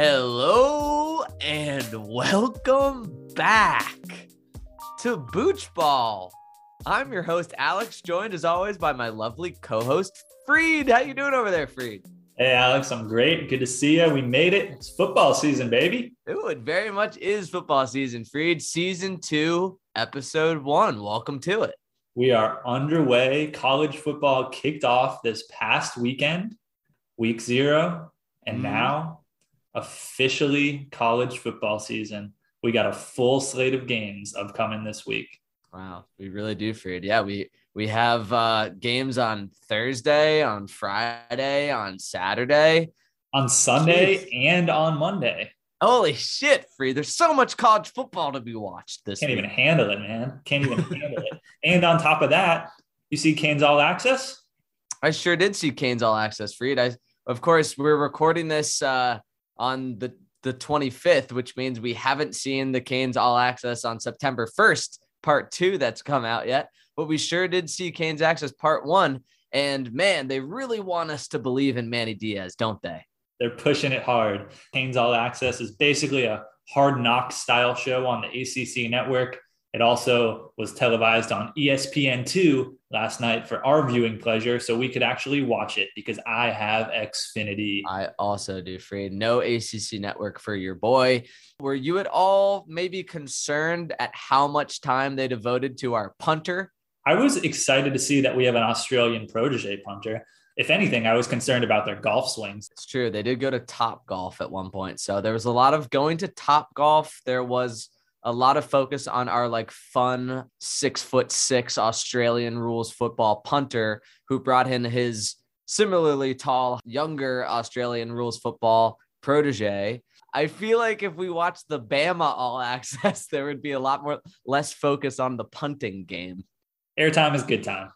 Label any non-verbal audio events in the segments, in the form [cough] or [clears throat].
Hello and welcome back to Booch Ball. I'm your host Alex, joined as always by my lovely co-host Freed. How you doing over there, Freed? Hey Alex, I'm great. Good to see you. We made it. It's football season, baby. Ooh, it very much is football season, Freed. Season two, episode one. Welcome to it. We are underway. College football kicked off this past weekend, week zero, and mm. now officially college football season. We got a full slate of games upcoming this week. Wow, we really do, Freed. Yeah, we we have uh, games on Thursday, on Friday, on Saturday, on Sunday, Jeez. and on Monday. Holy shit, Free. There's so much college football to be watched this week. Can't week. even handle it, man. Can't even [laughs] handle it. And on top of that, you see Canes All Access? I sure did see Canes All Access, Freed. I of course we're recording this uh, on the the 25th, which means we haven't seen the Canes All Access on September 1st, part two that's come out yet. But we sure did see Canes Access part one. And man, they really want us to believe in Manny Diaz, don't they? They're pushing it hard. Canes All Access is basically a hard knock style show on the ACC network. It also was televised on ESPN2 last night for our viewing pleasure, so we could actually watch it because I have Xfinity. I also do, Freed. No ACC network for your boy. Were you at all maybe concerned at how much time they devoted to our punter? I was excited to see that we have an Australian protege punter if anything, I was concerned about their golf swings. It's true. They did go to Top Golf at one point. So there was a lot of going to Top Golf. There was a lot of focus on our like fun six foot six Australian rules football punter who brought in his similarly tall, younger Australian rules football protege. I feel like if we watch the Bama all access, [laughs] there would be a lot more less focus on the punting game. Airtime is good time.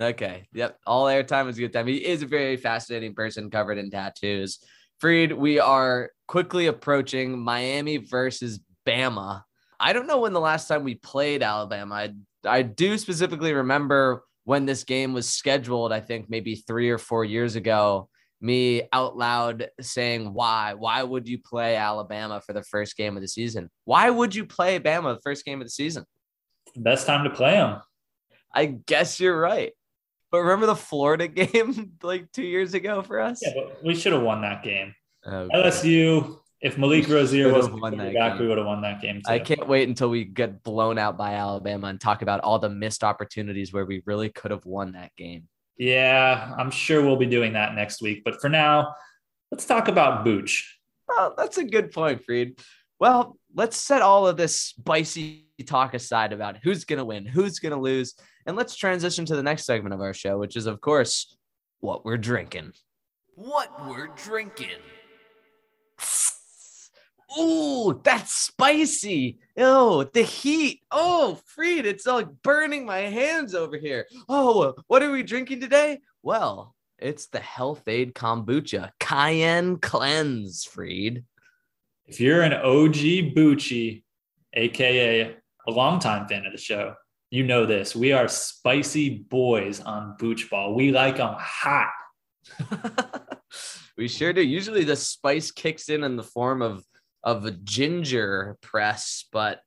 Okay. Yep. All airtime is good time. He is a very fascinating person covered in tattoos. Freed, we are quickly approaching Miami versus Bama. I don't know when the last time we played Alabama. I, I do specifically remember when this game was scheduled, I think maybe three or four years ago, me out loud saying, Why? Why would you play Alabama for the first game of the season? Why would you play Bama the first game of the season? Best time to play them. I guess you're right. But remember the Florida [laughs] game like two years ago for us? Yeah, but we should have won that game. Okay. LSU, if Malik Rosier was won that back, we would have won that game. Too. I can't wait until we get blown out by Alabama and talk about all the missed opportunities where we really could have won that game. Yeah, I'm sure we'll be doing that next week. But for now, let's talk about Booch. Well, that's a good point, Freed. Well, let's set all of this spicy talk aside about who's going to win, who's going to lose, and let's transition to the next segment of our show, which is, of course, what we're drinking. What we're drinking. Ooh, that's spicy. Oh, the heat. Oh, Freed, it's like burning my hands over here. Oh, what are we drinking today? Well, it's the Health-Ade Kombucha Cayenne Cleanse, Freed. If you're an OG Bucci, aka a longtime fan of the show, you know this. We are spicy boys on Booch Ball. We like them hot. [laughs] we sure do. Usually the spice kicks in in the form of of a ginger press, but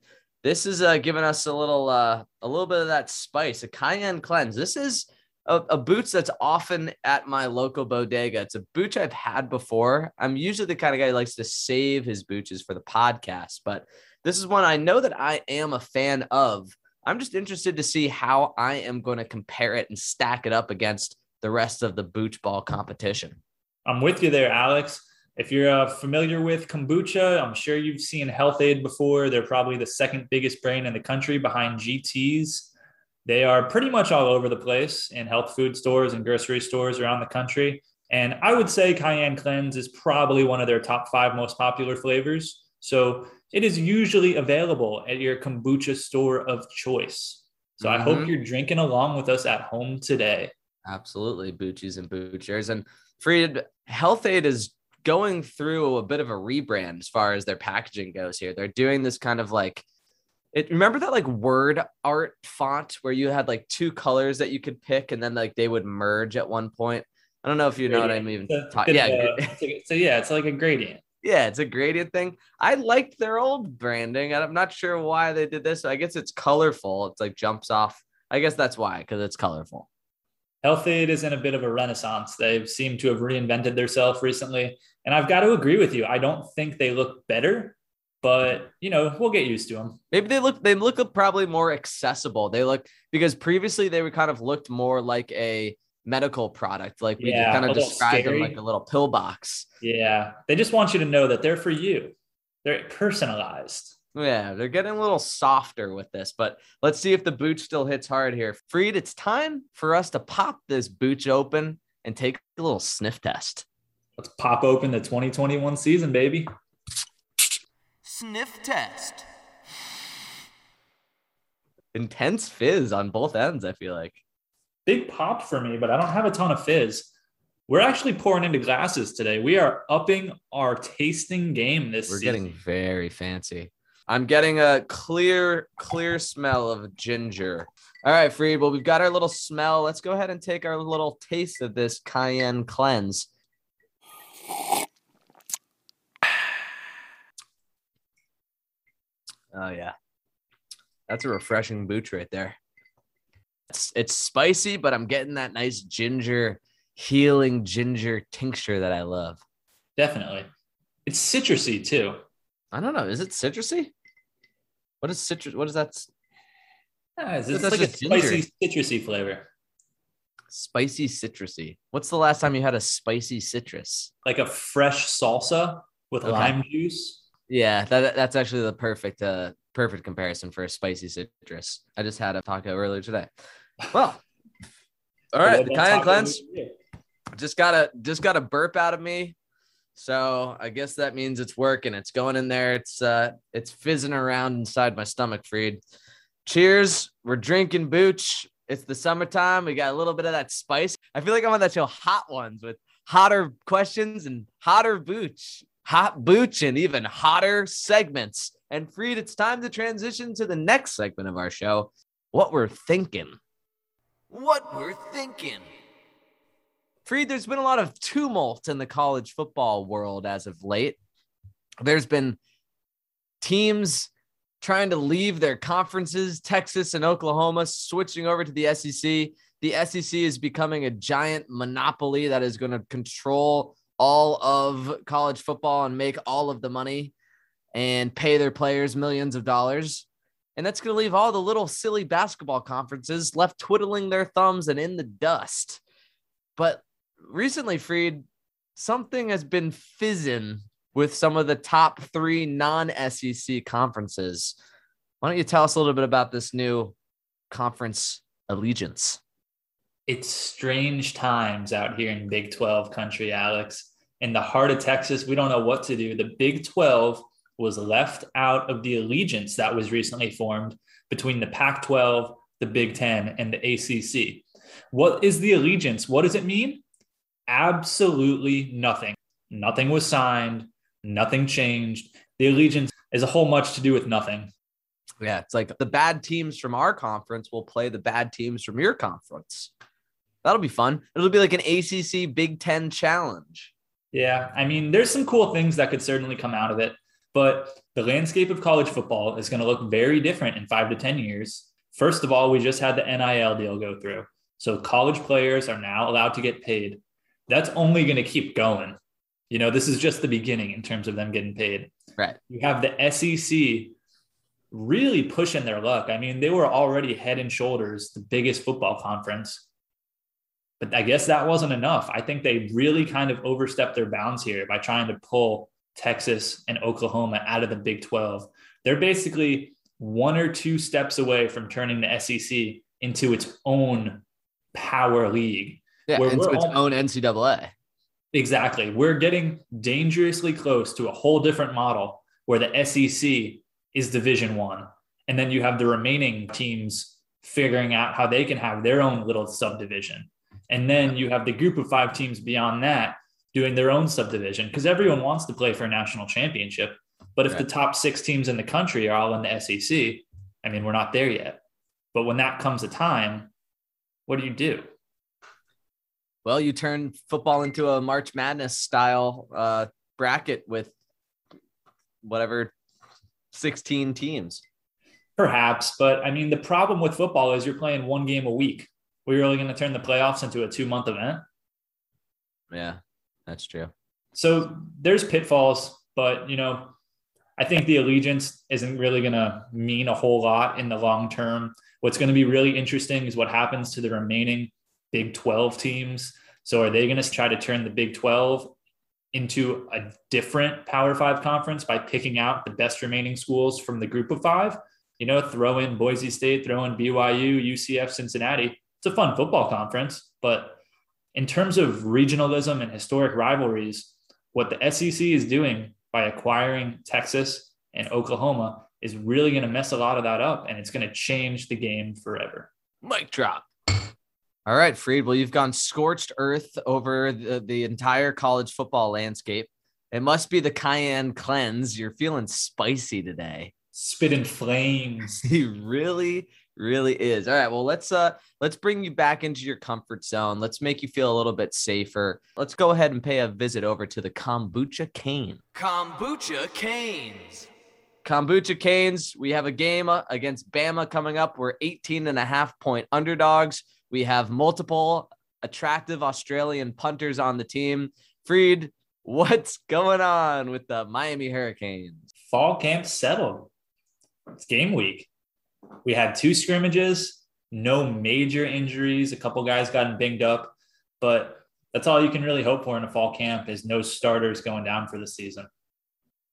this is uh, giving us a little uh, a little bit of that spice, a cayenne cleanse. This is a, a boots that's often at my local bodega. It's a booch I've had before. I'm usually the kind of guy who likes to save his booches for the podcast, but this is one I know that I am a fan of. I'm just interested to see how I am going to compare it and stack it up against the rest of the booch ball competition. I'm with you there, Alex. If you're uh, familiar with kombucha, I'm sure you've seen Health-Ade before. They're probably the second biggest brand in the country behind GT's. They are pretty much all over the place in health food stores and grocery stores around the country. And I would say Cayenne Cleanse is probably one of their top five most popular flavors. So it is usually available at your kombucha store of choice. So mm-hmm. I hope mm-hmm. you're drinking along with us at home today. Absolutely, Boochies and Boochers. And Freed, Health-Ade is going through a bit of a rebrand as far as their packaging goes here. They're doing this kind of like it remember that like word art font where you had like two colors that you could pick and then like they would merge at one point. I don't know if you know gradient. what I mean. So, yeah. [laughs] So yeah, it's like a gradient. Yeah, it's a gradient thing. I liked their old branding, and I'm not sure why they did this. I guess it's colorful. It's like jumps off. I guess that's why, because it's colorful. Health-Ade is in a bit of a renaissance. They seem to have reinvented themselves recently. And I've got to agree with you. I don't think they look better, but you know, we'll get used to them. Maybe they look they look probably more accessible. They look because previously they were kind of looked more like a medical product. Like we yeah, kind of described them like a little pill box. Yeah. They just want you to know that they're for you. They're personalized. Yeah, they're getting a little softer with this, but let's see if the boot still hits hard here. Freed, it's time for us to pop this booch open and take a little sniff test. Let's pop open the 2021 season, baby. Sniff test. Intense fizz on both ends, I feel like. Big pop for me, but I don't have a ton of fizz. We're actually pouring into glasses today. We are upping our tasting game this We're season. getting very fancy. I'm getting a clear, clear smell of ginger. All right, Freed. Well, we've got our little smell. Let's go ahead and take our little taste of this cayenne cleanse. [sighs] Oh yeah, that's a refreshing booch right there. It's it's spicy, but I'm getting that nice ginger, healing ginger tincture that I love. Definitely, it's citrusy too. I don't know. Is it citrusy? What is citrus? What is that? Yeah, it's, it's like a spicy citrusy flavor. Spicy citrusy. What's the last time you had a spicy citrus? Like a fresh salsa with okay. lime juice. Yeah, that, that's actually the perfect uh perfect comparison for a spicy citrus. I just had a taco earlier today. Well, [laughs] all right, the cayenne cleanse. Just got a just got a burp out of me. So I guess that means it's working. It's going in there. It's uh it's fizzing around inside my stomach, Freed. Cheers. We're drinking booch. It's the summertime. We got a little bit of that spice. I feel like I'm on that show Hot Ones with hotter questions and hotter booch, hot booch, and even hotter segments. And Freed, it's time to transition to the next segment of our show. What we're thinking. What we're thinking. Freed, there's been a lot of tumult in the college football world as of late. There's been teams trying to leave their conferences, Texas and Oklahoma, switching over to the SEC. The SEC is becoming a giant monopoly that is going to control all of college football and make all of the money and pay their players millions of dollars. And that's going to leave all the little silly basketball conferences left twiddling their thumbs and in the dust. But recently, Freed, something has been fizzing with some of the top three non SEC conferences. Why don't you tell us a little bit about this new conference allegiance? It's strange times out here in Big 12 country, Alex. In the heart of Texas, we don't know what to do. The Big 12 was left out of the allegiance that was recently formed between the Pac 12, the Big 10, and the ACC. What is the allegiance? What does it mean? absolutely nothing. Nothing was signed, nothing changed. The allegiance is a whole much to do with nothing. Yeah, it's like the bad teams from our conference will play the bad teams from your conference. That'll be fun. It'll be like an ACC Big Ten challenge. Yeah, I mean, there's some cool things that could certainly come out of it, but the landscape of college football is going to look very different in five to 10 years. First of all, we just had the NIL deal go through. So college players are now allowed to get paid that's only going to keep going. You know, this is just the beginning in terms of them getting paid. Right. You have the SEC really pushing their luck. I mean, they were already head and shoulders the biggest football conference. But I guess that wasn't enough. I think they really kind of overstepped their bounds here by trying to pull Texas and Oklahoma out of the Big 12. They're basically one or two steps away from turning the SEC into its own power league yeah, into its own NCAA. Exactly. We're getting dangerously close to a whole different model where the SEC is Division One, and then you have the remaining teams figuring out how they can have their own little subdivision, and then you have the group of five teams beyond that doing their own subdivision because everyone wants to play for a national championship. But if right. the top six teams in the country are all in the SEC, I mean, we're not there yet. But when that comes a time, what do you do? Well, you turn football into a March Madness style uh, bracket with whatever 16 teams. Perhaps, but I mean, the problem with football is you're playing one game a week. We're really going to turn the playoffs into a two month event. Yeah, that's true. So there's pitfalls, but you know, I think the allegiance isn't really going to mean a whole lot in the long term. What's going to be really interesting is what happens to the remaining Big 12 teams. So are they going to try to turn the Big 12 into a different Power Five conference by picking out the best remaining schools from the group of five? You know, throw in Boise State, throw in BYU, UCF, Cincinnati. It's a fun football conference, but in terms of regionalism and historic rivalries, what the SEC is doing by acquiring Texas and Oklahoma is really going to mess a lot of that up and it's going to change the game forever. Mic drop. All right, Freed. Well, you've gone scorched earth over the, the entire college football landscape. It must be the cayenne cleanse. You're feeling spicy today. Spitting flames. [laughs] he really, really is. All right. Well, let's uh let's bring you back into your comfort zone. Let's make you feel a little bit safer. Let's go ahead and pay a visit over to the Kombucha Cane. Kombucha Canes. Kombucha Canes, we have a game uh, against Bama coming up. We're 18 and a half point underdogs. We have multiple attractive Australian punters on the team. Freed, what's going on with the Miami Hurricanes? Fall camp settled. It's game week. We had two scrimmages, no major injuries. A couple guys got banged up, but that's all you can really hope for in a fall camp is no starters going down for the season.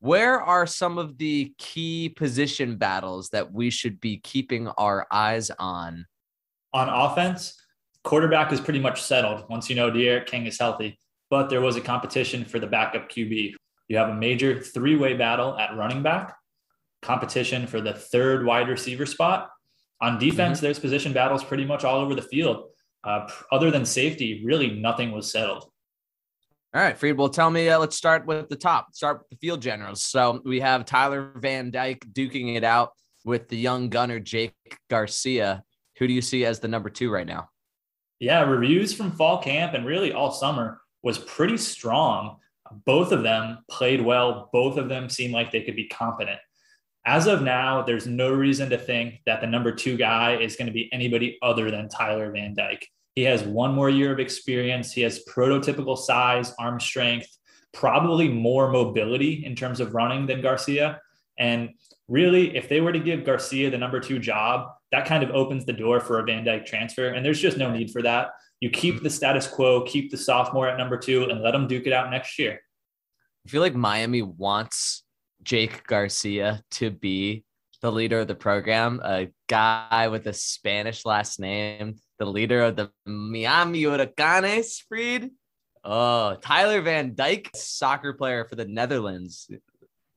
Where are some of the key position battles that we should be keeping our eyes on on offense, quarterback is pretty much settled once you know D'Eriq King is healthy. But there was a competition for the backup QB. You have a major three way battle at running back, competition for the third wide receiver spot. On defense, mm-hmm. there's position battles pretty much all over the field. Uh, other than safety, really nothing was settled. All right, Freed. Well, tell me. Uh, let's start with the top. Start with the field generals. So we have Tyler Van Dyke duking it out with the young gunner Jake Garcia. Who do you see as the number two right now? Yeah, reviews from fall camp and really all summer was pretty strong. Both of them played well. Both of them seemed like they could be competent. As of now, there's no reason to think that the number two guy is going to be anybody other than Tyler Van Dyke. He has one more year of experience. He has prototypical size, arm strength, probably more mobility in terms of running than Garcia. And really, if they were to give Garcia the number two job, that kind of opens the door for a Van Dyke transfer. And there's just no need for that. You keep mm-hmm. the status quo, keep the sophomore at number two, and let them duke it out next year. I feel like Miami wants Jake Garcia to be the leader of the program, a guy with a Spanish last name, the leader of the Miami Huracanes, Freed. Oh, Tyler Van Dyke, soccer player for the Netherlands.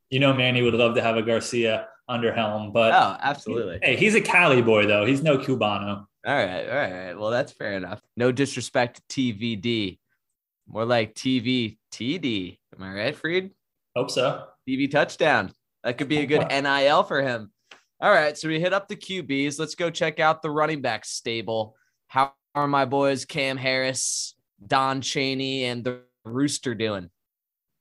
You know, Manny would love to have a Garcia under helm. But oh, absolutely. Hey, he's a Cali boy though. He's no Cubano. All right, all right. Well, that's fair enough. No disrespect to TVD, more like TV TD. Am I right, Freed? Hope so. TV touchdown. That could be a good NIL for him. All right, so we hit up the QBs. Let's go check out the running back stable. How are my boys Cam Harris, Don Chaney, and the Rooster doing?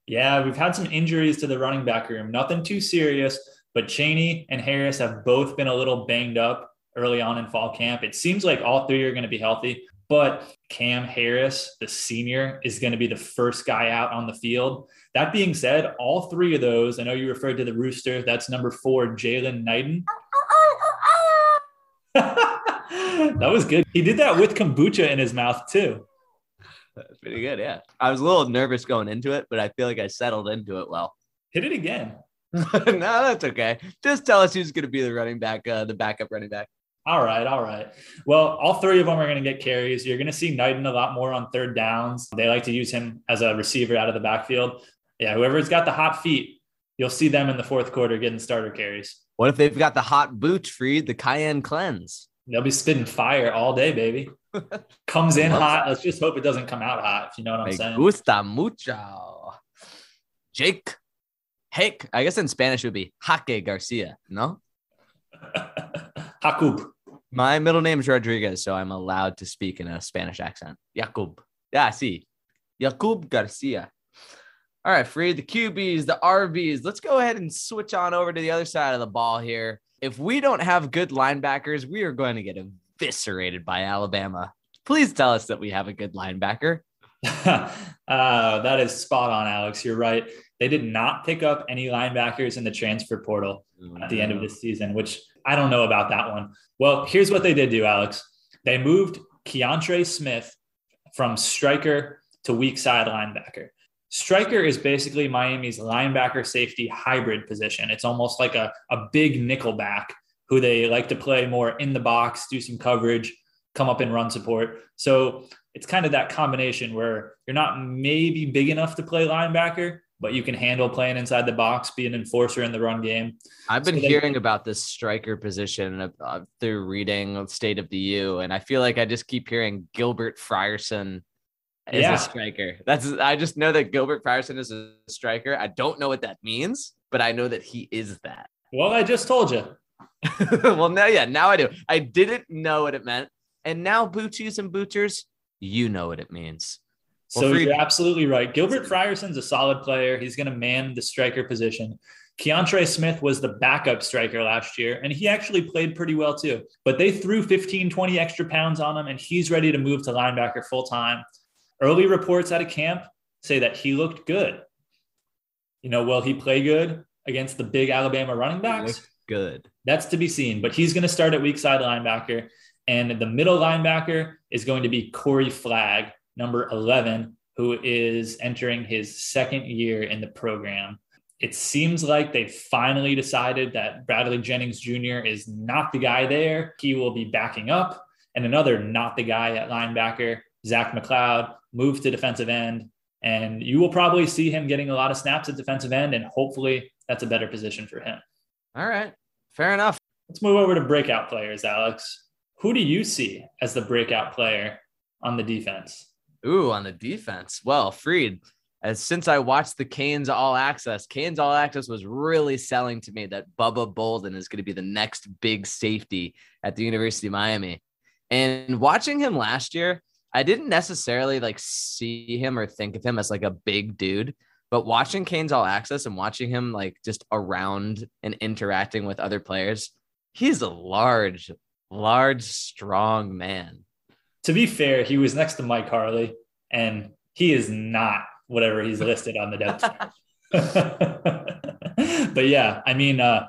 Yeah, we've had some injuries to the running back room. Nothing too serious, but Chaney and Harris have both been a little banged up early on in fall camp. It seems like all three are going to be healthy, but Cam Harris, the senior, is going to be the first guy out on the field. That being said, all three of those, I know you referred to the Rooster, that's number four, Jaylan Knighton. Oh, oh, oh, [laughs] that was good. He did that with kombucha in his mouth too. That's pretty good. Yeah. I was a little nervous going into it, but I feel like I settled into it well. Hit it again. [laughs] no, that's okay. Just tell us who's going to be the running back, uh, the backup running back. All right, all right. Well, all three of them are going to get carries. You're going to see Knighton a lot more on third downs. They like to use him as a receiver out of the backfield. Yeah, whoever's got the hot feet, you'll see them in the fourth quarter getting starter carries. What if they've got the hot boots freed, the cayenne cleanse? They'll be spitting fire all day, baby. [laughs] Comes in hot. Let's just hope it doesn't come out hot, if you know what I'm Me saying. Gusta mucho. Jake Heck, I guess in Spanish it would be Jaque Garcia, no? [laughs] Jakub. My middle name is Rodriguez, so I'm allowed to speak in a Spanish accent. Jakub. Yeah, see. Jakub Garcia. All right, Freed, the QBs, the RBs. Let's go ahead and switch on over to the other side of the ball here. If we don't have good linebackers, we are going to get eviscerated by Alabama. Please tell us that we have a good linebacker. [laughs] uh, that is spot on, Alex. You're right. They did not pick up any linebackers in the transfer portal at the end of this season, which I don't know about that one. Well, here's what they did do, Alex. They moved Keontra Smith from striker to weak side linebacker. Striker is basically Miami's linebacker safety hybrid position. It's almost like a, a big nickel back who they like to play more in the box, do some coverage, come up and run support. So it's kind of that combination where you're not maybe big enough to play linebacker, but you can handle playing inside the box, be an enforcer in the run game. I've been So they- hearing about this striker position uh, through reading State of the U, and I feel like I just keep hearing Gilbert Frierson is Yeah. a striker. That's I just know that Gilbert Frierson is a striker. I don't know what that means, but I know that he is that. Well, I just told you. [laughs] well, now, yeah, now I do. I didn't know what it meant, and now Boochies and Boochers, you know what it means. Well, So Freed- you're absolutely right. Gilbert Frierson's a solid player. He's going to man the striker position. Keontra Smith was the backup striker last year, and he actually played pretty well too. But they threw 15, 20 extra pounds on him, and he's ready to move to linebacker full time. Early reports out of camp say that he looked good. You know, will he play good against the big Alabama running backs? Good. That's to be seen, but he's going to start at weak side linebacker. And the middle linebacker is going to be Corey Flagg, number 11, who is entering his second year in the program. It seems like they finally decided that Bradley Jennings Jr. is not the guy there. He will be backing up. And another not the guy at linebacker, Zach McCloud, moved to defensive end. And you will probably see him getting a lot of snaps at defensive end. And hopefully that's a better position for him. All right, fair enough. Let's move over to breakout players, Alex. Who do you see as the breakout player on the defense? Ooh, on the defense. Well, Freed, as since I watched the Canes All Access, Canes All Access was really selling to me that Bubba Bolden is going to be the next big safety at the University of Miami. And watching him last year, I didn't necessarily like see him or think of him as like a big dude, but watching Canes All Access and watching him like just around and interacting with other players, he's a large, large, strong man. To be fair, he was next to Mike Harley, and he is not whatever he's listed on the depth chart. [laughs] [laughs] but yeah, I mean, uh,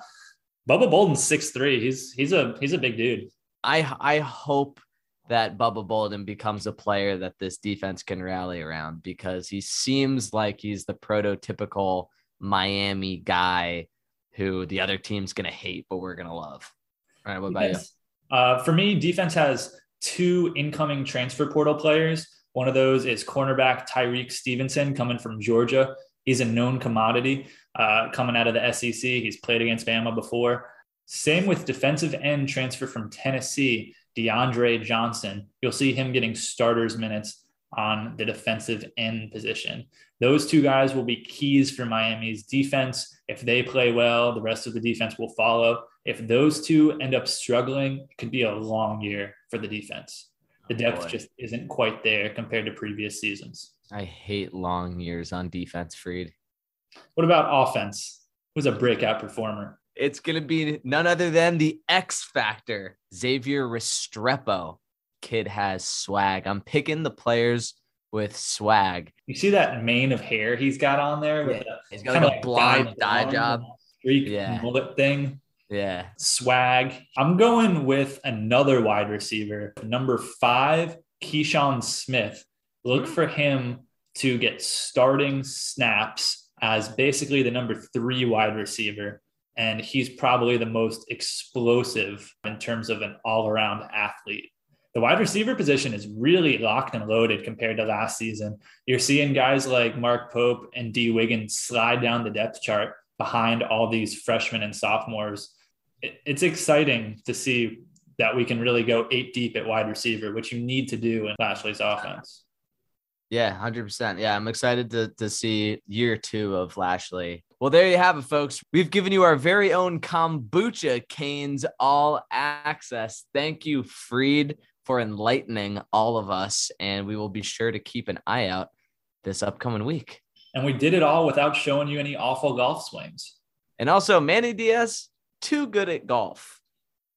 Bubba Bolden's six three. He's he's a he's a big dude. I I hope that Bubba Bolden becomes a player that this defense can rally around because he seems like he's the prototypical Miami guy who the other team's gonna hate, but we're gonna love. All right, what about you? Uh, for me, defense has two incoming transfer portal players. One of those is cornerback Tyrique Stevenson coming from Georgia. He's a known commodity uh, coming out of the SEC. He's played against Bama before. Same with defensive end transfer from Tennessee, DeAndre Johnson. You'll see him getting starters minutes on the defensive end position. Those two guys will be keys for Miami's defense. If they play well, the rest of the defense will follow. If those two end up struggling, it could be a long year for the defense. The Oh, depth just isn't quite there compared to previous seasons. I hate long years on defense, Freed. What about offense? Who's a breakout performer? It's gonna be none other than the X Factor, Xavier Restrepo. Kid has swag. I'm picking the players with swag. You see that mane of hair he's got on there with the He's got like a blonde dyed dye job. streak Yeah. mullet thing. Yeah. swag. I'm going with another wide receiver, number five, Keyshawn Smith. Look Hmm. for him to get starting snaps as basically the number three wide receiver. And he's probably the most explosive in terms of an all around athlete. The wide receiver position is really locked and loaded compared to last season. You're seeing guys like Mark Pope and Dee Wiggins slide down the depth chart behind all these freshmen and sophomores it's exciting to see that we can really go eight deep at wide receiver, which you need to do in Lashlee's offense. Yeah, hundred percent. Yeah, I'm excited to to see year two of Lashley. Well, there you have it, folks. We've given you our very own kombucha canes all access. Thank you, Freed, for enlightening all of us, and we will be sure to keep an eye out this upcoming week. And we did it all without showing you any awful golf swings. And also, Manny Diaz, too good at golf.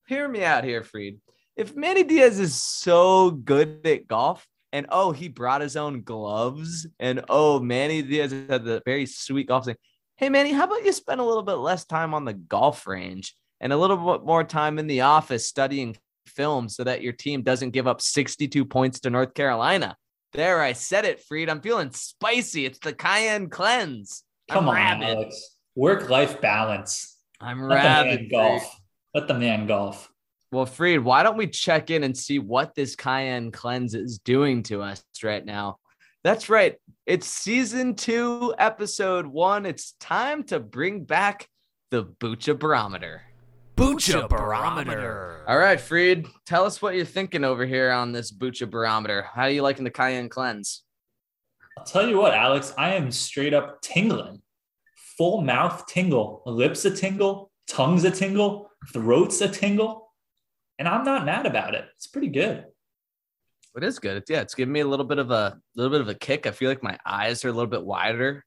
Hear me out here, Freed. If Manny Diaz is so good at golf, and oh, he brought his own gloves, and oh, Manny Diaz had the very sweet golf thing. Hey, Manny, how about you spend a little bit less time on the golf range and a little bit more time in the office studying film so that your team doesn't give up 62 points to North Carolina? There, I said it, Freed. I'm feeling spicy. It's the cayenne cleanse. Come I'm on, rabid. Alex. Work life balance. I'm Let rabid. Freed. golf. Let the man golf. Well, Freed, why don't we check in and see what this cayenne cleanse is doing to us right now? That's right. It's season two, episode one. It's time to bring back the Bucha Barometer. Bucha Barometer. All right, Freed, tell us what you're thinking over here on this Bucha Barometer. How are you liking the cayenne cleanse? I'll tell you what, Alex, I am straight up tingling. Full mouth tingle, lips a tingle, tongue's a tingle, throat's a tingle. And I'm not mad about it. It's pretty good. It is good. It's, yeah, it's giving me a little bit of a little bit of a kick. I feel like my eyes are a little bit wider.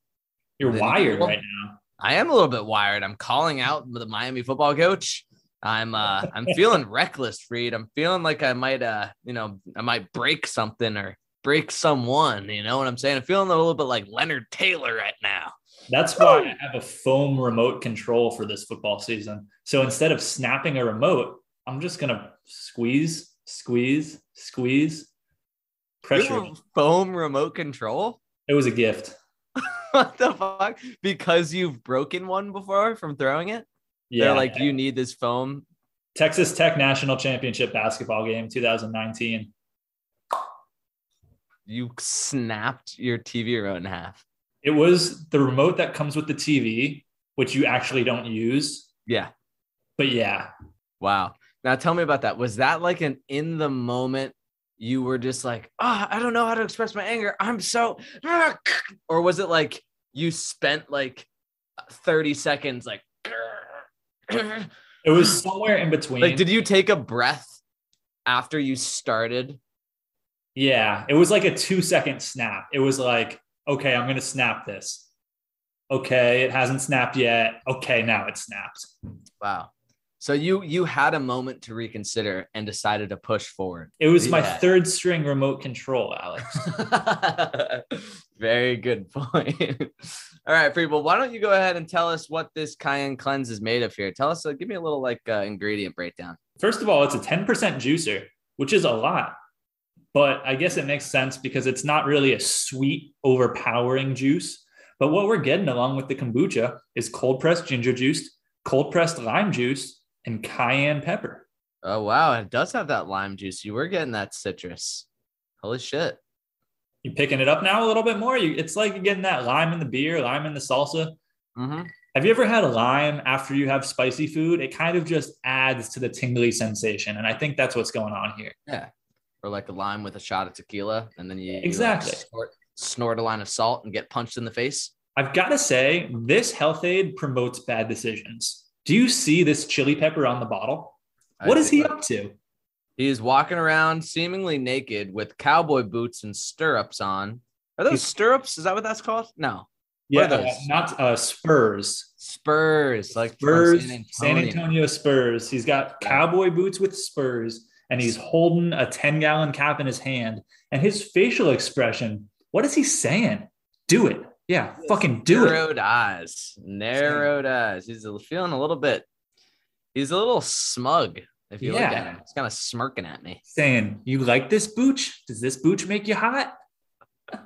You're Then- wired right now. I am a little bit wired. I'm calling out the Miami football coach. I'm uh I'm feeling [laughs] reckless, Freed. I'm feeling like I might uh, you know, I might break something or break someone. You know what I'm saying? I'm feeling a little bit like Leonard Taylor right now. That's why I have a foam remote control for this football season. So instead of snapping a remote, I'm just gonna squeeze, squeeze, squeeze. Pressure. foam remote control? It was a gift. [laughs] what the fuck? Because you've broken one before from throwing it? Yeah. They're like, you need this foam. Texas Tech National Championship basketball game 2019. You snapped your TV remote in half. It was the remote that comes with the TV, which you actually don't use. Yeah. But yeah, Wow. Now tell me about that. Was that like an in the moment you were just like, ah, I don't know how to express my anger. I'm so, ah," or was it like you spent like 30 seconds like, it was [clears throat] somewhere in between. like, did you take a breath after you started? yeah, it was like a two second snap. It was like, okay, I'm going to snap this. Okay, it hasn't snapped yet. Okay, now it snapped. Wow. So you you had a moment to reconsider and decided to push forward. It was my third string remote control, Alex. [laughs] Very good point. [laughs] All right, people. Why don't you go ahead and tell us what this cayenne cleanse is made of here? Tell us. Uh, give me a little like uh, ingredient breakdown. First of all, it's a 10% juicer, which is a lot. But I guess it makes sense because it's not really a sweet, overpowering juice. But what we're getting along with the kombucha is cold pressed ginger juice, cold pressed lime juice, and cayenne pepper. Oh wow, it does have that lime juice. You were getting that citrus. Holy shit. You picking it up now a little bit more? You, it's like you're getting that lime in the beer, lime in the salsa. Mm-hmm. Have you ever had a lime after you have spicy food? It kind of just adds to the tingly sensation. And I think that's what's going on here. Yeah. Or like a lime with a shot of tequila, and then you you, like, Exactly. snort, snort a line of salt and get punched in the face. I've got to say, this Health-Ade promotes bad decisions. Do you see this chili pepper on the bottle? What I is he up to? He is walking around seemingly naked with cowboy boots and stirrups on. Are those He's- stirrups? Is that what that's called? No. Yeah, uh, those? not uh, Spurs. Spurs, like Spurs, San San Antonio. Antonio Spurs. He's got cowboy boots with Spurs, and he's holding a 10 gallon cap in his hand. And his facial expression, what is he saying? Do it. Yeah, fucking do it. narrowed eyes, narrowed eyes. He's feeling a little bit. He's a little smug. If you look Yeah. at him, he's kind of smirking at me. Saying, You like this booch? Does this booch make you hot? [laughs]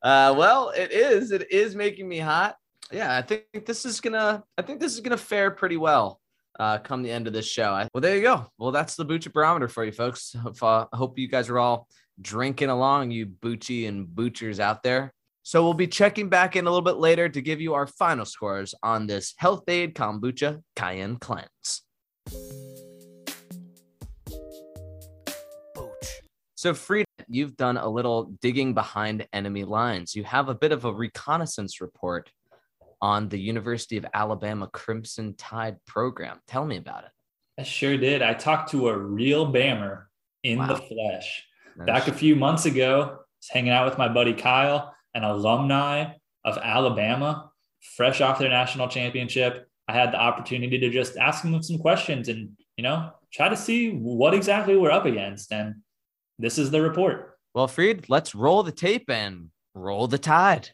Uh, well, it is. It is making me hot. Yeah, I think this is gonna. I think this is gonna fare pretty well. Uh, come the end of this show. I, well, there you go. Well, that's the Bucci barometer for you folks. If, uh, I hope you guys are all drinking along, you Bucci and Boochers out there. So we'll be checking back in a little bit later to give you our final scores on this Health-Ade Kombucha Cayenne Cleanse. So, Frida, you've done a little digging behind enemy lines. You have a bit of a reconnaissance report on the University of Alabama Crimson Tide program. Tell me about it. I sure did. I talked to a real Bammer in Wow. the flesh. Back a few months ago, I was hanging out with my buddy Kyle. An alumni of Alabama, fresh off their national championship. I had the opportunity to just ask them some questions and, you know, try to see what exactly we're up against. And this is the report. Well, Freed, let's roll the tape and roll the tide.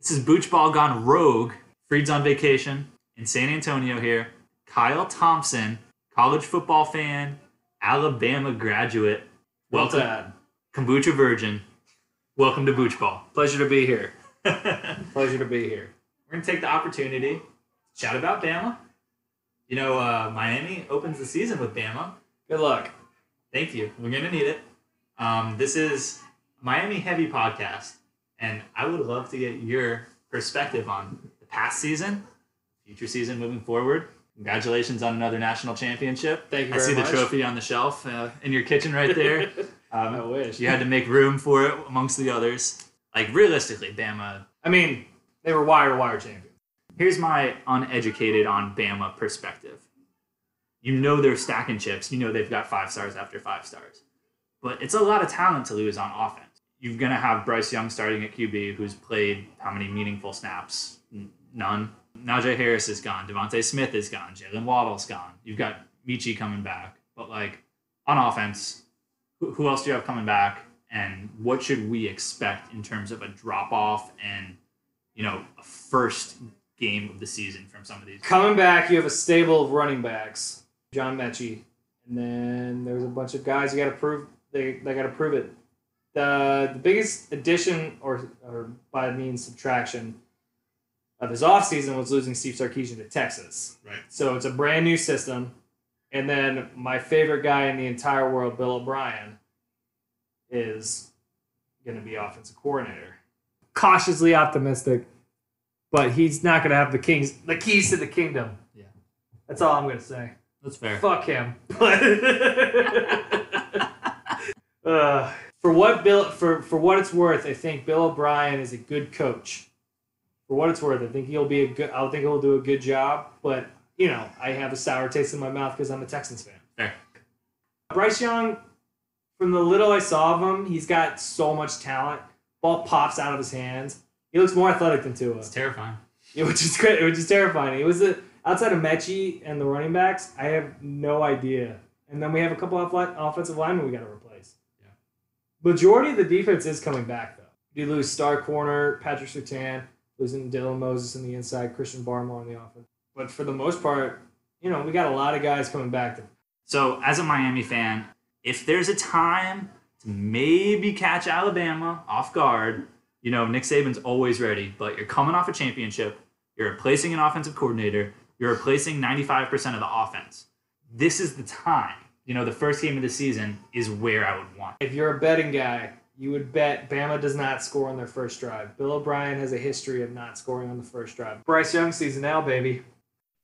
This is Booch Ball gone rogue. Freed's on vacation in San Antonio here. Kyle Thompson, college football fan, Alabama graduate. Welcome, Dad. Kombucha Virgin. Welcome to Booch Ball. Pleasure to be here. [laughs] Pleasure to be here. We're gonna take the opportunity to chat about Bama. You know, uh, Miami opens the season with Bama. Good luck. Thank you. We're gonna need it. Um, this is Miami heavy podcast, and I would love to get your perspective on the past season, future season moving forward. Congratulations on another national championship. Thank you I see very the trophy on the shelf uh, in your kitchen right there. [laughs] Um, I wish. you had to make room for it amongst the others. Like realistically, Bama. I mean, they were wire to wire champions. Here's my uneducated on Bama perspective. You know they're stacking chips. You know they've got five stars after five stars, but it's a lot of talent to lose on offense. You're gonna have Bryce Young starting at QB, who's played how many meaningful snaps? None. Najee Harris is gone. DeVonta Smith is gone. Jaylen Waddle's gone. You've got Michi coming back, but like on offense, who, else do you have coming back? And what should we expect in terms of a drop off and you know a first game of the season from some of these? Coming back, you have a stable of running backs. John Mechie. And then there's a bunch of guys you got to prove they, they got to prove it. The, the biggest addition, or, or by means subtraction, of his offseason was losing Steve Sarkisian to Texas. Right. So it's a brand new system. And then my favorite guy in the entire world, Bill O'Brien, is going to be offensive coordinator. Cautiously optimistic, but he's not going to have the kings, the keys to the kingdom. Yeah. That's all I'm going to say. That's fair. Fuck him. [laughs] uh, for what Bill for for what it's worth, I think Bill O'Brien is a good coach. For what it's worth, I think he'll be a good. I think he'll do a good job. But you know, I have a sour taste in my mouth because I'm a Texans fan. Fair. Bryce Young, from the little I saw of him, he's got so much talent. Ball pops out of his hands. He looks more athletic than Tua. It's terrifying. Yeah, which is great, which is terrifying. It was a, outside of Mechie and the running backs. I have no idea. And then we have a couple of offensive linemen we got to replace. Yeah. Majority of the defense is coming back though. You lose star corner Patrick Surtain, losing Dylan Moses on the inside, Christian Barmore on the offense. But for the most part, you know, we got a lot of guys coming back. So, as a Miami fan, if there's a time to maybe catch Alabama off guard, you know, Nick Saban's always ready, but you're coming off a championship, you're replacing an offensive coordinator, you're replacing 95% of the offense. This is the time. You know, the first game of the season is where I would want. If you're a betting guy, you would bet Bama does not score on their first drive. Bill O'Brien has a history of not scoring on the first drive. Bryce Young season now, baby.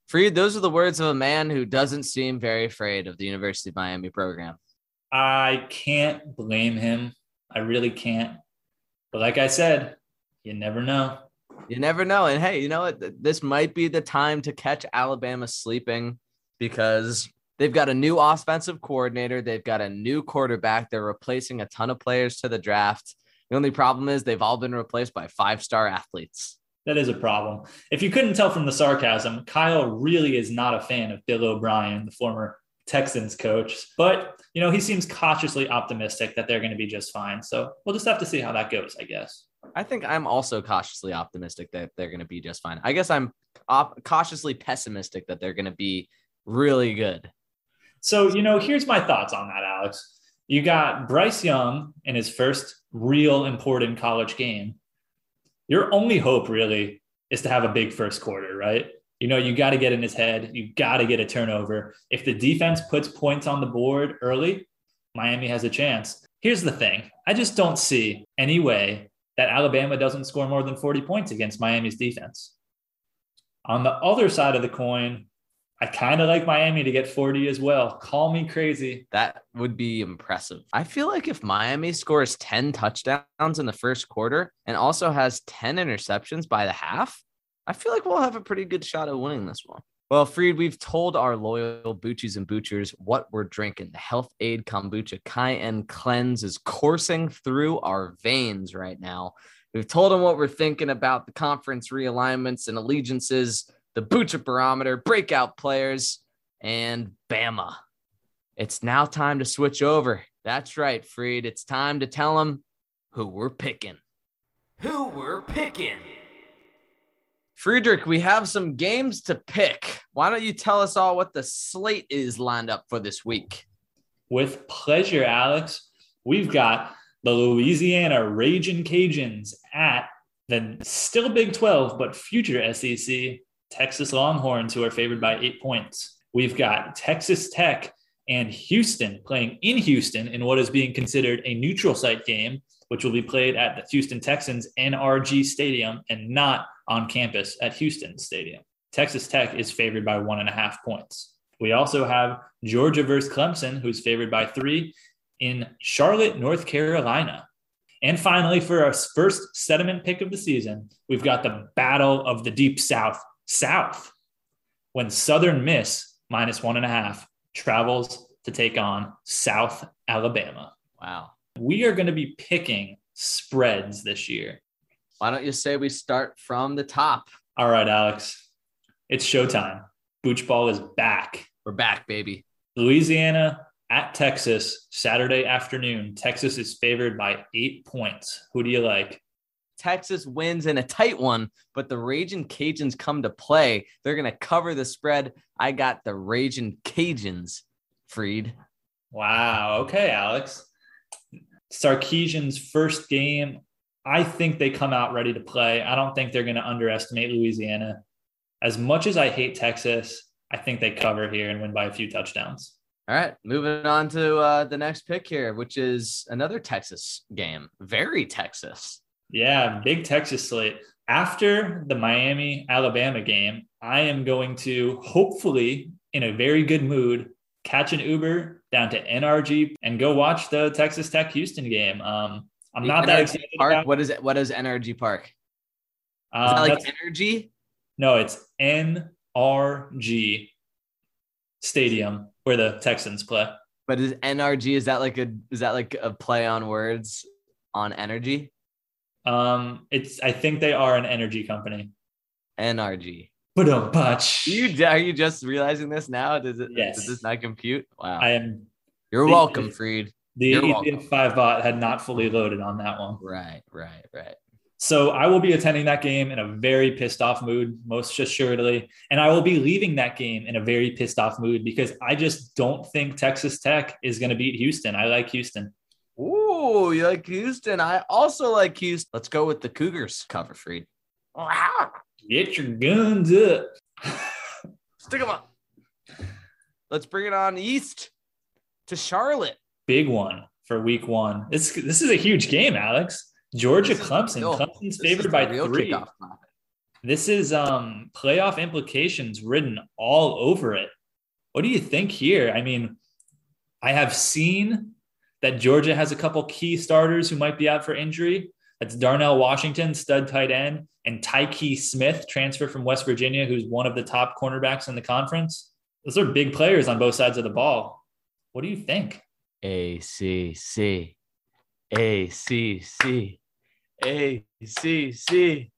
Freed, those are the words of a man who doesn't seem very afraid of the University of Miami program. I can't blame him. I really can't. But like I said, you never know. You never know. And hey, you know what? This might be the time to catch Alabama sleeping because they've got a new offensive coordinator. They've got a new quarterback. They're replacing a ton of players to the draft. The only problem is they've all been replaced by five star athletes. That is a problem. If you couldn't tell from the sarcasm, Kyle really is not a fan of Bill O'Brien, the former Texans coach. But, you know, he seems cautiously optimistic that they're going to be just fine. So we'll just have to see how that goes, I guess. I think I'm also cautiously optimistic that they're going to be just fine. I guess I'm op- cautiously pessimistic that they're going to be really good. So, you know, here's my thoughts on that, Alex. You got Bryce Young in his first real important college game. Your only hope really is to have a big first quarter, right? You know, you got to get in his head. You got to get a turnover. If the defense puts points on the board early, Miami has a chance. Here's the thing I just don't see any way that Alabama doesn't score more than 40 points against Miami's defense. On the other side of the coin, I kind of like Miami to get 40 as well. Call me crazy. That would be impressive. I feel like if Miami scores 10 touchdowns in the first quarter and also has 10 interceptions by the half, I feel like we'll have a pretty good shot at winning this one. Well, Freed, we've told our loyal Boochies and Boochers what we're drinking. The Health Aid Kombucha Cayenne Cleanse is coursing through our veins right now. We've told them what we're thinking about the conference realignments and allegiances, the Bucha barometer, breakout players, and Bama. It's now time to switch over. That's right, Freed. It's time to tell them who we're picking. Who we're picking. Friedrich, we have some games to pick. Why don't you tell us all what the slate is lined up for this week? With pleasure, Alex. We've got the Louisiana Raging Cajuns at the still Big 12, but future SEC Texas Longhorns, who are favored by eight points. We've got Texas Tech and Houston playing in Houston in what is being considered a neutral site game, which will be played at the Houston Texans NRG Stadium and not on campus at Houston Stadium. Texas Tech is favored by one and a half points. We also have Georgia versus Clemson, who's favored by three in Charlotte, North Carolina. And finally, for our first sediment pick of the season, we've got the Battle of the Deep South, South, when Southern Miss minus one and a half travels to take on South Alabama. Wow. We are going to be picking spreads this year. Why don't you say we start from the top? All right, Alex, it's showtime. Booch ball is back. We're back, baby. Louisiana at Texas, Saturday afternoon. Texas is favored by eight points. Who do you like? Texas wins in a tight one, but the Raging Cajuns come to play. They're going to cover the spread. I got the Raging Cajuns, Freed. Wow. Okay, Alex. Sarkisian's first game. I think they come out ready to play. I don't think they're going to underestimate Louisiana. As much as I hate Texas, I think they cover here and win by a few touchdowns. All right, moving on to uh, the next pick here, which is another Texas game. Very Texas. Yeah, big Texas slate. After the Miami Alabama game, I am going to hopefully, in a very good mood, catch an Uber down to NRG and go watch the Texas Tech Houston game. Um, I'm The not that excited. Park. about- What is it? What is NRG Park? Is Um, that like energy? no, it's NRG Stadium where the Texans play. But is NRG is that like a is that like a play on words on energy? Um, it's I think they are an energy company. NRG. But a bunch. You are you just realizing this now? Does it Yes. does this not compute? Wow. I am You're the- welcome, Freed. the You're ETF five bot had not fully loaded on that one. Right, right, right. So I will be attending that game in a very pissed off mood, most assuredly. And I will be leaving that game in a very pissed off mood because I just don't think Texas Tech is going to beat Houston. I like Houston. Ooh, you like Houston? I also like Houston. Let's go with the Cougars cover, Freed. Get your guns up. [laughs] Stick them up. Let's bring it on east to Charlotte. Big one for week one. This, this is a huge game, Alex. Georgia Clemson. real- Clemson's favored by three. This is um playoff implications written all over it. What do you think here? I mean, I have seen that Georgia has a couple key starters who might be out for injury. That's Darnell Washington, stud tight end, and Tykee Smith, transfer from West Virginia, who's one of the top cornerbacks in the conference. Those are big players on both sides of the ball. What do you think? ACC, ACC, ACC,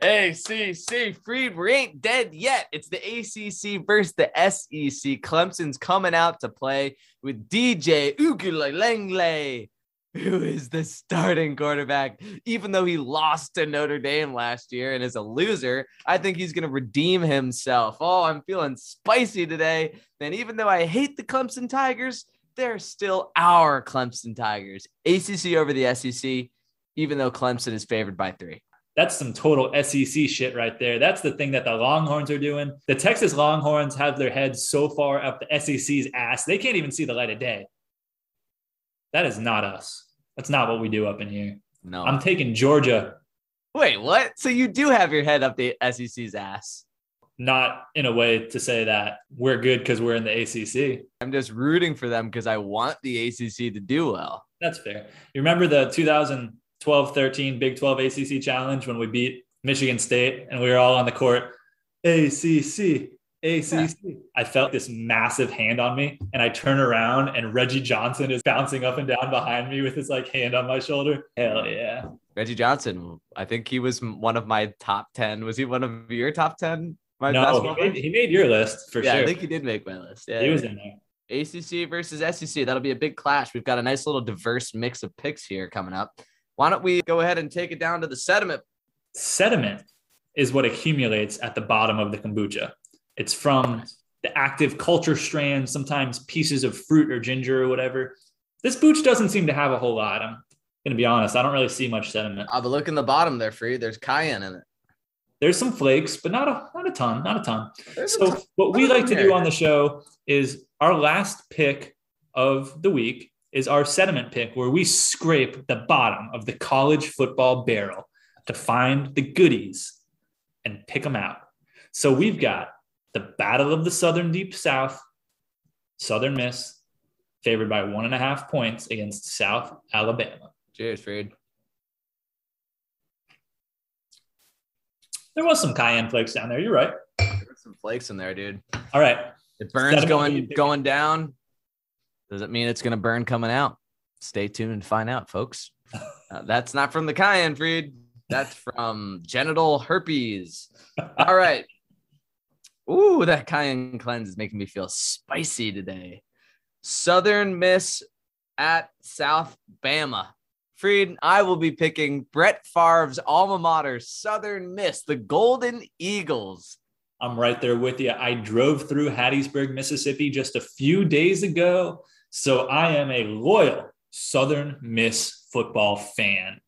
ACC. Freed, we ain't dead yet. It's the ACC versus the SEC. Clemson's coming out to play with DJ Uiagalelei, who is the starting quarterback. Even though he lost to Notre Dame last year and is a loser, I think he's going to redeem himself. Oh, I'm feeling spicy today. And even though I hate the Clemson Tigers, they're still our Clemson Tigers. ACC over the SEC, even though Clemson is favored by three. That's some total SEC shit right there. That's the thing that the Longhorns are doing. The Texas Longhorns have their heads so far up the SEC's ass, they can't even see the light of day. That is not us. That's not what we do up in here. No. I'm taking Georgia, Wait, what? So you do have your head up the SEC's ass. not in a way to say that we're good because we're in the ACC. I'm just rooting for them because I want the ACC to do well. That's fair. You remember the 2012 13 Big 12 ACC challenge when we beat Michigan State and we were all on the court? ACC, ACC. I felt this massive hand on me and I turn around and Reggie Johnson is bouncing up and down behind me with his like hand on my shoulder. Hell yeah. Reggie Johnson. I think he was one of my top 10. Was he one of your top 10? My no, he made, he made your list for yeah, sure. I think he did make my list. Yeah, he was in there. ACC versus SEC. That'll be a big clash. We've got a nice little diverse mix of picks here coming up. Why don't we go ahead and take it down to the sediment? Sediment is what accumulates at the bottom of the kombucha. It's from the active culture strands, sometimes pieces of fruit or ginger or whatever. This booch doesn't seem to have a whole lot. I'm going to be honest. I don't really see much sediment. I'll be looking the bottom there for you. There's cayenne in it. There's some flakes, but not a not a ton, not a ton. There's a So ton- what we like to do on the show is our last pick of the week is our sediment pick where we scrape the bottom of the college football barrel to find the goodies and pick them out. So we've got the Battle of the Southern Deep South, Southern Miss, favored by one and a half points against South Alabama. Cheers, Freed. There was some cayenne flakes down there. You're right. There's some flakes in there, dude. All right. It burns going going down. Does it mean it's going to burn coming out? Stay tuned and find out, folks. Uh, that's not from the cayenne, Freed. That's from genital herpes. All right. Ooh, that cayenne cleanse is making me feel spicy today. Southern Miss at South Bama. Freed, I will be picking Brett Favre's alma mater, Southern Miss, the Golden Eagles. I'm right there with you. I drove through Hattiesburg, Mississippi just a few days ago. So I am a loyal Southern Miss football fan.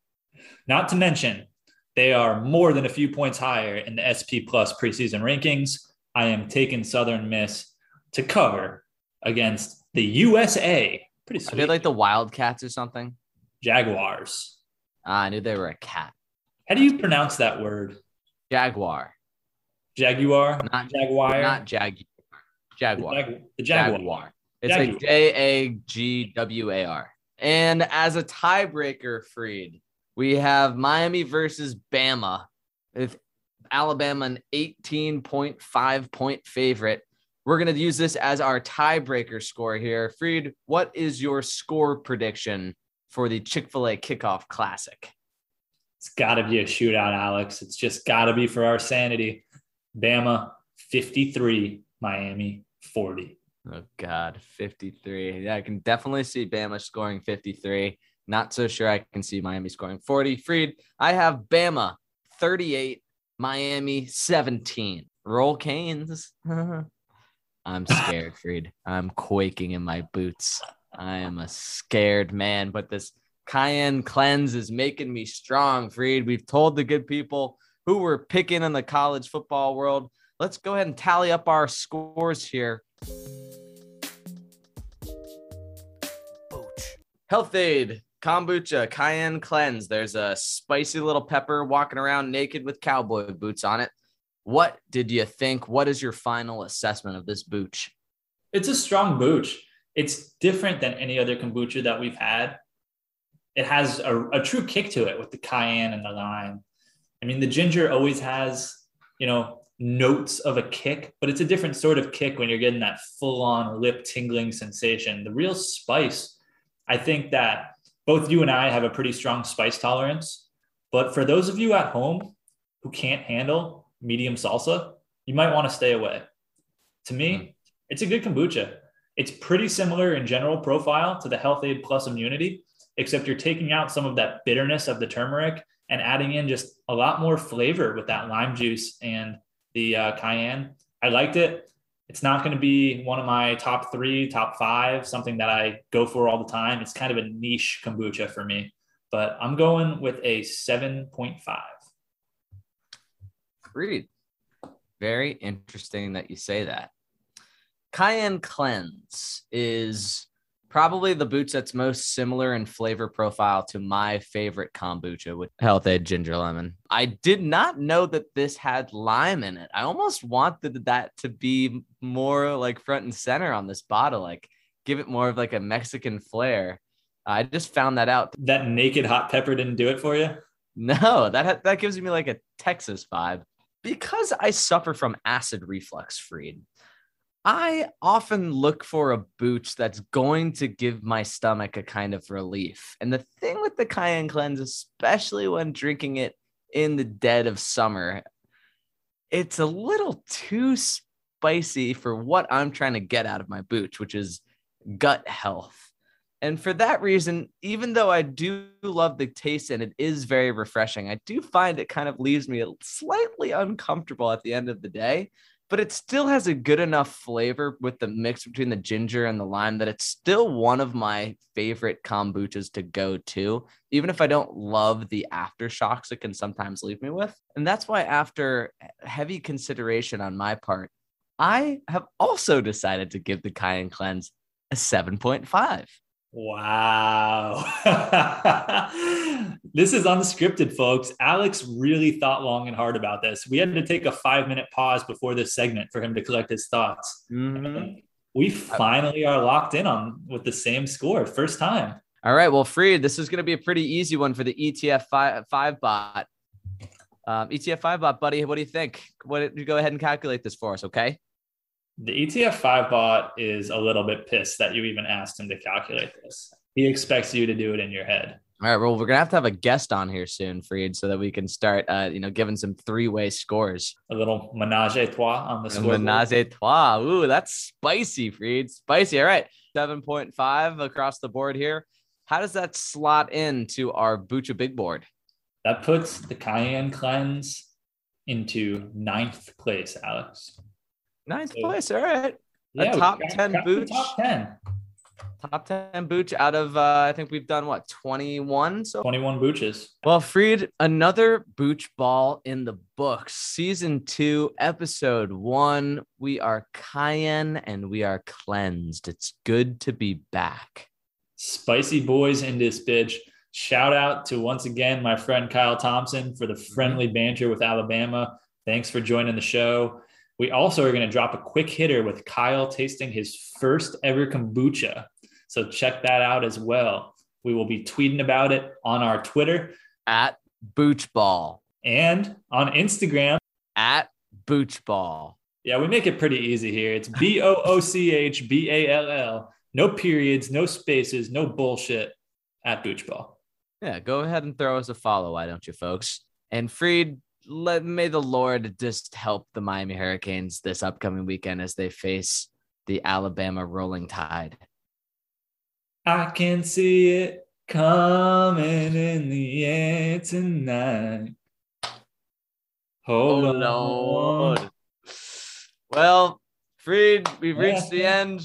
Not to mention, they are more than a few points higher in the SP Plus preseason rankings. I am taking Southern Miss to cover against the USA. Pretty Are sweet. they like the Wildcats or something? Jaguars. Ah, I knew they were a cat. How do you pronounce that word? Jaguar, Jaguar? not Jaguar? not jag. Jaguar. The, Jag- the Jaguar. Jaguar. It's like J A G W A R. And as a tiebreaker, Freed, we have Miami versus Bama. With Alabama an 18.5 point favorite. We're going to use this as our tiebreaker score here. Freed, what is your score prediction for the Chick fil A kickoff classic? It's got to be a shootout, Alex. It's just got to be for our sanity. Bama 53, Miami 40. Oh God, 53. Yeah, I can definitely see Bama scoring 53. Not so sure I can see Miami scoring 40. Freed, I have Bama 38, Miami 17. Roll Canes. [laughs] I'm scared, Freed. I'm quaking in my boots. I am a scared man, but this cayenne cleanse is making me strong, Freed. We've told the good people who we're picking in the college football world. Let's go ahead and tally up our scores here. Health-Ade, kombucha, cayenne cleanse. There's a spicy little pepper walking around naked with cowboy boots on it. What did you think? What is your final assessment of this booch? It's a strong booch. It's different than any other kombucha that we've had. It has a, a true kick to it with the cayenne and the lime. I mean, the ginger always has, you know, notes of a kick, but it's a different sort of kick when you're getting that full on lip tingling sensation. The real spice, I think that both you and I have a pretty strong spice tolerance. But for those of you at home who can't handle medium salsa, you might want to stay away. To me, mm. it's a good kombucha. It's pretty similar in general profile to the Health-Ade Plus Immunity, except you're taking out some of that bitterness of the turmeric and adding in just a lot more flavor with that lime juice and the uh, cayenne. I liked it. It's not going to be one of my top three, top five, something that I go for all the time. It's kind of a niche kombucha for me, but I'm going with a 7.5. Freed. Very interesting that you say that. Cayenne Cleanse is probably the boots that's most similar in flavor profile to my favorite kombucha with Health-Ade Ginger Lemon. I did not know that this had lime in it. I almost wanted that to be more like front and center on this bottle, like give it more of like a Mexican flair. I just found that out. That naked hot pepper didn't do it for you? No, that ha- that gives me like a Texas vibe. Because I suffer from acid reflux, Freed. I often look for a booch that's going to give my stomach a kind of relief. And the thing with the cayenne cleanse, especially when drinking it in the dead of summer, it's a little too spicy for what I'm trying to get out of my booch, which is gut health. And for that reason, even though I do love the taste and it is very refreshing, I do find it kind of leaves me slightly uncomfortable at the end of the day but it still has a good enough flavor with the mix between the ginger and the lime that it's still one of my favorite kombuchas to go to, even if I don't love the aftershocks it can sometimes leave me with. And that's why, after heavy consideration on my part, I have also decided to give the Cayenne Cleanse a 7.5. Wow. [laughs] this is unscripted, folks. Alex really thought long and hard about this. We had to take a five minute pause before this segment for him to collect his thoughts. Mm-hmm. We finally are locked in on with the same score, first time. All right. Well, Freed, this is going to be a pretty easy one for the ETF five, five bot. Um, ETF five bot, buddy. What do you think? What you go ahead and calculate this for us, okay? The ETF5 bot is a little bit pissed that you even asked him to calculate this. He expects you to do it in your head. All right, well, we're gonna have to have a guest on here soon, Freed, so that we can start, uh, you know, giving some three-way scores. A little menage a trois on the score. Menage a trois. Ooh, that's spicy, Freed. Spicy. All right, seven point five across the board here. How does that slot into our Bucha big board? That puts the Cayenne Cleanse into ninth place, Alex. Ninth so, place. All right. Yeah, a top got, 10 got booch. Top 10. Top 10 booch out of, uh, I think we've done what, 21? So 21 booches. Well, Freed, another booch ball in the books. Season two, episode one. We are cayenne and we are cleansed. It's good to be back. Spicy boys in this bitch. Shout out to once again my friend Kyle Thompson for the friendly banter with Alabama. Thanks for joining the show. We also are going to drop a quick hitter with Kyle tasting his first ever kombucha. So check that out as well. We will be tweeting about it on our Twitter at Boochball and on Instagram at Boochball. Yeah, we make it pretty easy here. It's B O O C H B A L L. No periods, no spaces, no bullshit at Boochball. Yeah, go ahead and throw us a follow, why don't you, folks? And Freed, let may the Lord just help the Miami Hurricanes this upcoming weekend as they face the Alabama Rolling Tide. I can see it coming in the air tonight. Hold oh, on. Lord. Well, Freed, we've reached the end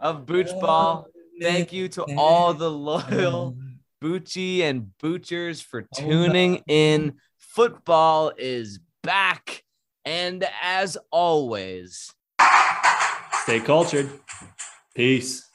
of Booch Ball. Thank you to all the loyal [laughs] Boochie and Boochers for oh, tuning in Football is back. And as always, stay cultured. Peace.